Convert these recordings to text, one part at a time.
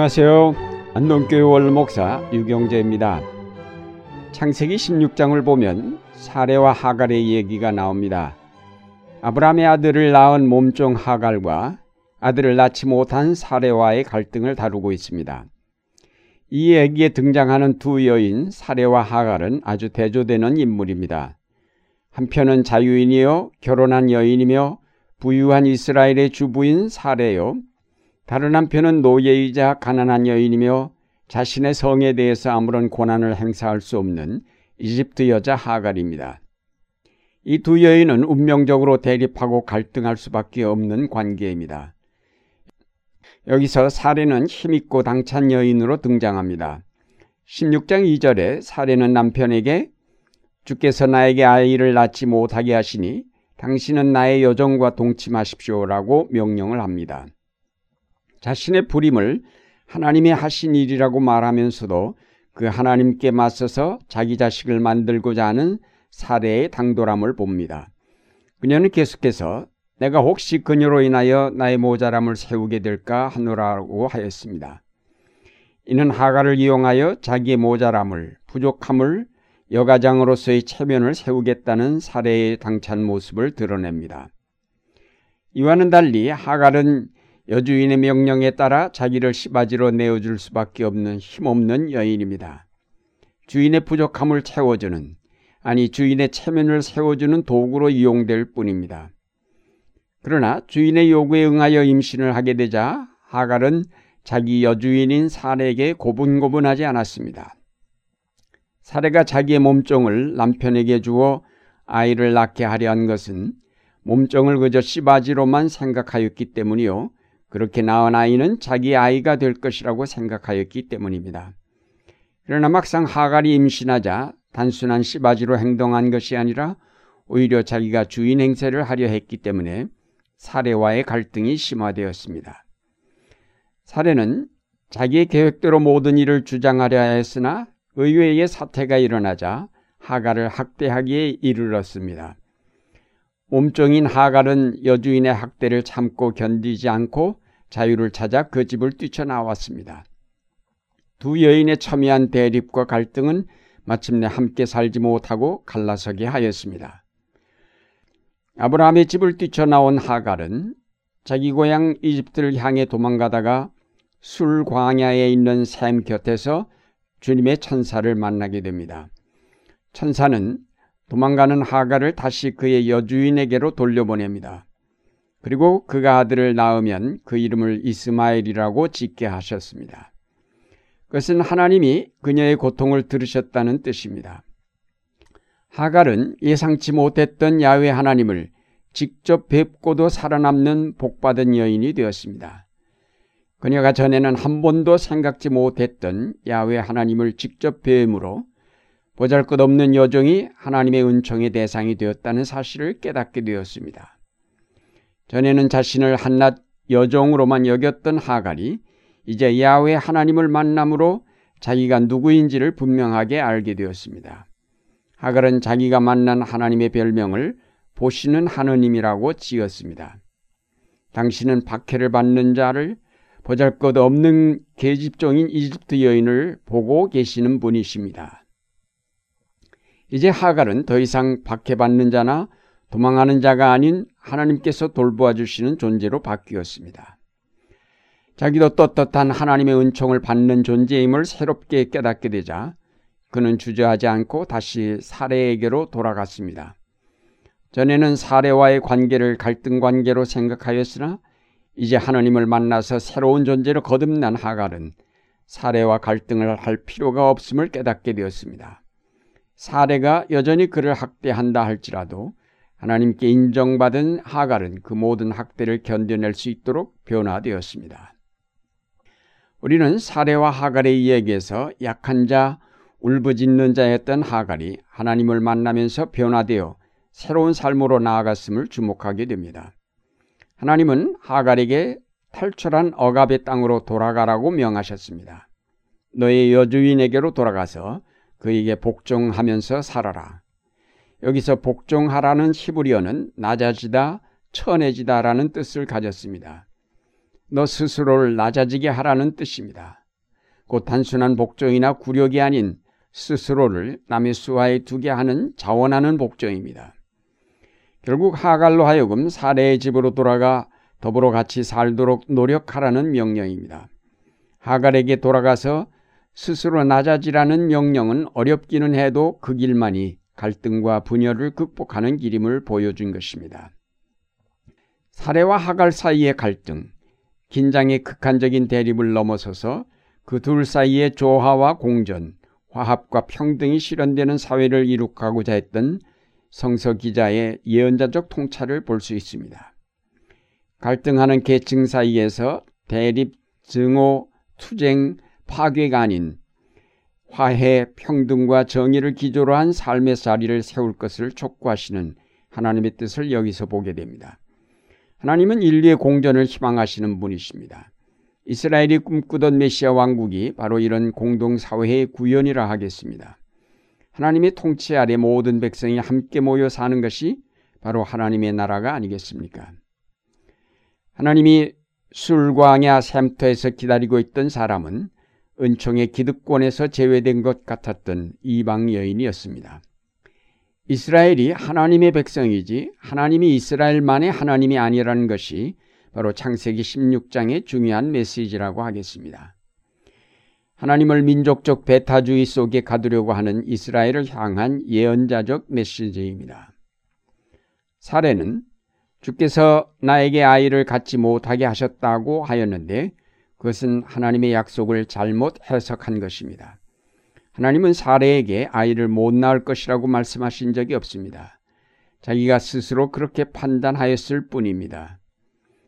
안녕하세요. 안동교회 원목사 유경재입니다. 창세기 16장을 보면 사례와 하갈의 얘기가 나옵니다. 아브라함의 아들을 낳은 몸종 하갈과 아들을 낳지 못한 사례와의 갈등을 다루고 있습니다. 이 얘기에 등장하는 두 여인 사례와 하갈은 아주 대조되는 인물입니다. 한편은 자유인이요 결혼한 여인이며 부유한 이스라엘의 주부인 사례요 다른 한편은 노예이자 가난한 여인이며 자신의 성에 대해서 아무런 권한을 행사할 수 없는 이집트 여자 하갈입니다. 이 두 여인은 운명적으로 대립하고 갈등할 수밖에 없는 관계입니다. 여기서 사례는 힘있고 당찬 여인으로 등장합니다. 16장 2절에 사례는 남편에게 주께서 나에게 아이를 낳지 못하게 하시니 당신은 나의 여정과 동침하십시오라고 명령을 합니다. 자신의 부림을 하나님이 하신 일이라고 말하면서도 그 하나님께 맞서서 자기 자식을 만들고자 하는 사례의 당돌함을 봅니다. 그녀는 계속해서 내가 혹시 그녀로 인하여 나의 모자람을 세우게 될까 하노라고 하였습니다. 이는 하가를 이용하여 자기의 모자람을 부족함을 여가장으로서의 체면을 세우겠다는 사례의 당찬 모습을 드러냅니다. 이와는 달리 하갈은 여주인의 명령에 따라 자기를 시바지로 내어줄 수밖에 없는 힘없는 여인입니다. 주인의 부족함을 채워주는 아니 주인의 체면을 세워주는 도구로 이용될 뿐입니다. 그러나 주인의 요구에 응하여 임신을 하게 되자 하갈은 자기 여주인인 사례에게 고분고분하지 않았습니다. 사례가 자기의 몸종을 남편에게 주어 아이를 낳게 하려 한 것은 몸종을 그저 씨바지로만 생각하였기 때문이요. 그렇게 낳은 아이는 자기 아이가 될 것이라고 생각하였기 때문입니다. 그러나 막상 하갈이 임신하자 단순한 씨바지로 행동한 것이 아니라 오히려 자기가 주인 행세를 하려 했기 때문에 사례와의 갈등이 심화되었습니다. 사례는 자기의 계획대로 모든 일을 주장하려 했으나 의외의 사태가 일어나자 하갈을 학대하기에 이르렀습니다. 몸종인 하갈은 여주인의 학대를 참고 견디지 않고 자유를 찾아 그 집을 뛰쳐나왔습니다. 두 여인의 첨예한 대립과 갈등은 마침내 함께 살지 못하고 갈라서게 하였습니다. 아브라함의 집을 뛰쳐나온 하갈은 자기 고향 이집트를 향해 도망가다가 술 광야에 있는 샘 곁에서 주님의 천사를 만나게 됩니다. 천사는 도망가는 하갈을 다시 그의 여주인에게로 돌려보냅니다. 그리고 그가 아들을 낳으면 그 이름을 이스마엘이라고 짓게 하셨습니다. 그것은 하나님이 그녀의 고통을 들으셨다는 뜻입니다. 하갈은 예상치 못했던 야외 하나님을 직접 뵙고도 살아남는 복받은 여인이 되었습니다. 그녀가 전에는 한 번도 생각지 못했던 야외 하나님을 직접 뵈므로 보잘 것 없는 여종이 하나님의 은총의 대상이 되었다는 사실을 깨닫게 되었습니다. 전에는 자신을 한낱 여종으로만 여겼던 하갈이 이제 야외 하나님을 만남으로 자기가 누구인지를 분명하게 알게 되었습니다. 하갈은 자기가 만난 하나님의 별명을 보시는 하느님이라고 지었습니다. 당신은 박해를 받는 자를 보잘 것 없는 계집종인 이집트 여인을 보고 계시는 분이십니다. 이제 하갈은 더 이상 박해받는 자나 도망하는 자가 아닌 하나님께서 돌보아 주시는 존재로 바뀌었습니다. 자기도 떳떳한 하나님의 은총을 받는 존재임을 새롭게 깨닫게 되자 그는 주저하지 않고 다시 사례에게로 돌아갔습니다. 전에는 사례와의 관계를 갈등 관계로 생각하였으나 이제 하나님을 만나서 새로운 존재로 거듭난 하갈은 사례와 갈등을 할 필요가 없음을 깨닫게 되었습니다. 사례가 여전히 그를 학대한다 할지라도 하나님께 인정받은 하갈은 그 모든 학대를 견뎌낼 수 있도록 변화되었습니다. 우리는 사례와 하갈의 이야기에서 약한 자, 울부짖는 자였던 하갈이 하나님을 만나면서 변화되어 새로운 삶으로 나아갔음을 주목하게 됩니다. 하나님은 하갈에게 탈출한 억압의 땅으로 돌아가라고 명하셨습니다. 너의 여주인에게로 돌아가서 그에게 복종하면서 살아라. 여기서 복종하라는 히브리어는 낮아지다, 천해지다라는 뜻을 가졌습니다. 너 스스로를 낮아지게 하라는 뜻입니다. 곧 단순한 복종이나 굴욕이 아닌 스스로를 남의 수하에 두게 하는 자원하는 복종입니다. 결국 하갈로 하여금 사례의 집으로 돌아가 더불어 같이 살도록 노력하라는 명령입니다. 하갈에게 돌아가서 스스로 낮아지라는 명령은 어렵기는 해도 그 길만이 갈등과 분열을 극복하는 길임을 보여준 것입니다. 사례와 하갈 사이의 갈등, 긴장의 극한적인 대립을 넘어서서 그 둘 사이의 조화와 공전, 화합과 평등이 실현되는 사회를 이룩하고자 했던 성서 기자의 예언자적 통찰을 볼 수 있습니다. 갈등하는 계층 사이에서 대립, 증오, 투쟁, 파괴가 아닌 화해, 평등과 정의를 기조로 한 삶의 자리를 세울 것을 촉구하시는 하나님의 뜻을 여기서 보게 됩니다. 하나님은 인류의 공전을 희망하시는 분이십니다. 이스라엘이 꿈꾸던 메시아 왕국이 바로 이런 공동사회의 구현이라 하겠습니다. 하나님의 통치 아래 모든 백성이 함께 모여 사는 것이 바로 하나님의 나라가 아니겠습니까? 하나님이 술광야 샘터에서 기다리고 있던 사람은 은총의 기득권에서 제외된 것 같았던 이방 여인이었습니다. 이스라엘이 하나님의 백성이지 하나님이 이스라엘만의 하나님이 아니라는 것이 바로 창세기 16장의 중요한 메시지라고 하겠습니다. 하나님을 민족적 배타주의 속에 가두려고 하는 이스라엘을 향한 예언자적 메시지입니다. 사례는 주께서 나에게 아이를 갖지 못하게 하셨다고 하였는데 그것은 하나님의 약속을 잘못 해석한 것입니다. 하나님은 사례에게 아이를 못 낳을 것이라고 말씀하신 적이 없습니다. 자기가 스스로 그렇게 판단하였을 뿐입니다.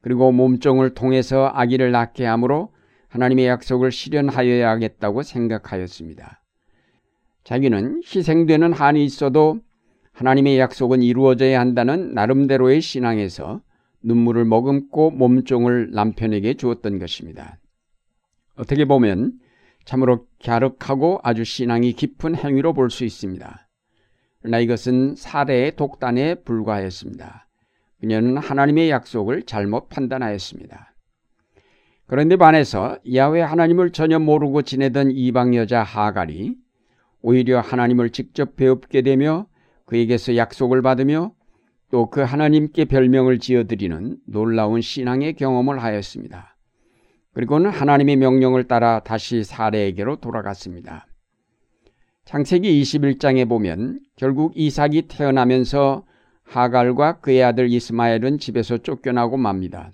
그리고 몸종을 통해서 아기를 낳게 함으로 하나님의 약속을 실현하여야 하겠다고 생각하였습니다. 자기는 희생되는 한이 있어도 하나님의 약속은 이루어져야 한다는 나름대로의 신앙에서 눈물을 머금고 몸종을 남편에게 주었던 것입니다. 어떻게 보면 참으로 갸륵하고 아주 신앙이 깊은 행위로 볼 수 있습니다. 그러나 이것은 사례의 독단에 불과했습니다. 그녀는 하나님의 약속을 잘못 판단하였습니다. 그런데 반해서 야외 하나님을 전혀 모르고 지내던 이방 여자 하갈이 오히려 하나님을 직접 배웁게 되며 그에게서 약속을 받으며 또 그 하나님께 별명을 지어드리는 놀라운 신앙의 경험을 하였습니다. 그리고는 하나님의 명령을 따라 다시 사례에게로 돌아갔습니다. 창세기 21장에 보면 결국 이삭이 태어나면서 하갈과 그의 아들 이스마엘은 집에서 쫓겨나고 맙니다.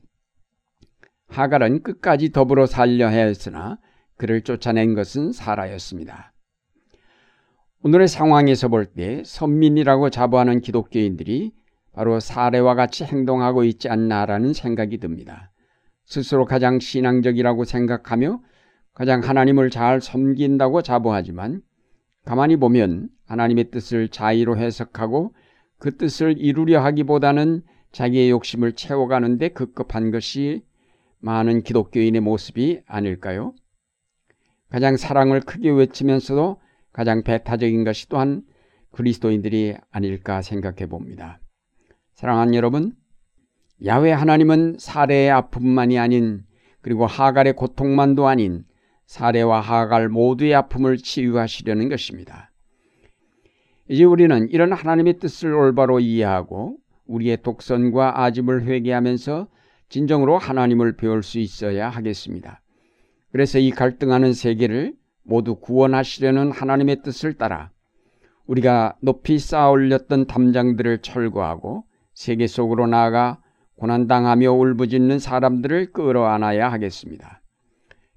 하갈은 끝까지 더불어 살려 했으나 그를 쫓아낸 것은 사라였습니다. 오늘의 상황에서 볼 때 선민이라고 자부하는 기독교인들이 바로 사례와 같이 행동하고 있지 않나라는 생각이 듭니다. 스스로 가장 신앙적이라고 생각하며 가장 하나님을 잘 섬긴다고 자부하지만 가만히 보면 하나님의 뜻을 자의로 해석하고 그 뜻을 이루려 하기보다는 자기의 욕심을 채워가는데 급급한 것이 많은 기독교인의 모습이 아닐까요? 가장 사랑을 크게 외치면서도 가장 배타적인 것이 또한 그리스도인들이 아닐까 생각해 봅니다. 사랑하는 여러분, 야외 하나님은 사례의 아픔만이 아닌 그리고 하갈의 고통만도 아닌 사례와 하갈 모두의 아픔을 치유하시려는 것입니다. 이제 우리는 이런 하나님의 뜻을 올바로 이해하고 우리의 독선과 아집을 회개하면서 진정으로 하나님을 배울 수 있어야 하겠습니다. 그래서 이 갈등하는 세계를 모두 구원하시려는 하나님의 뜻을 따라 우리가 높이 쌓아 올렸던 담장들을 철거하고 세계 속으로 나아가 고난당하며 울부짖는 사람들을 끌어안아야 하겠습니다.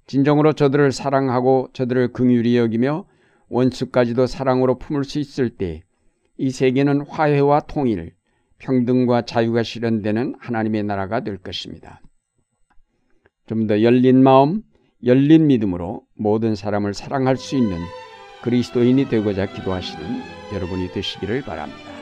진정으로 저들을 사랑하고 저들을 긍휼히 여기며 원수까지도 사랑으로 품을 수 있을 때 이 세계는 화해와 통일, 평등과 자유가 실현되는 하나님의 나라가 될 것입니다. 좀 더 열린 마음, 열린 믿음으로 모든 사람을 사랑할 수 있는 그리스도인이 되고자 기도하시는 여러분이 되시기를 바랍니다.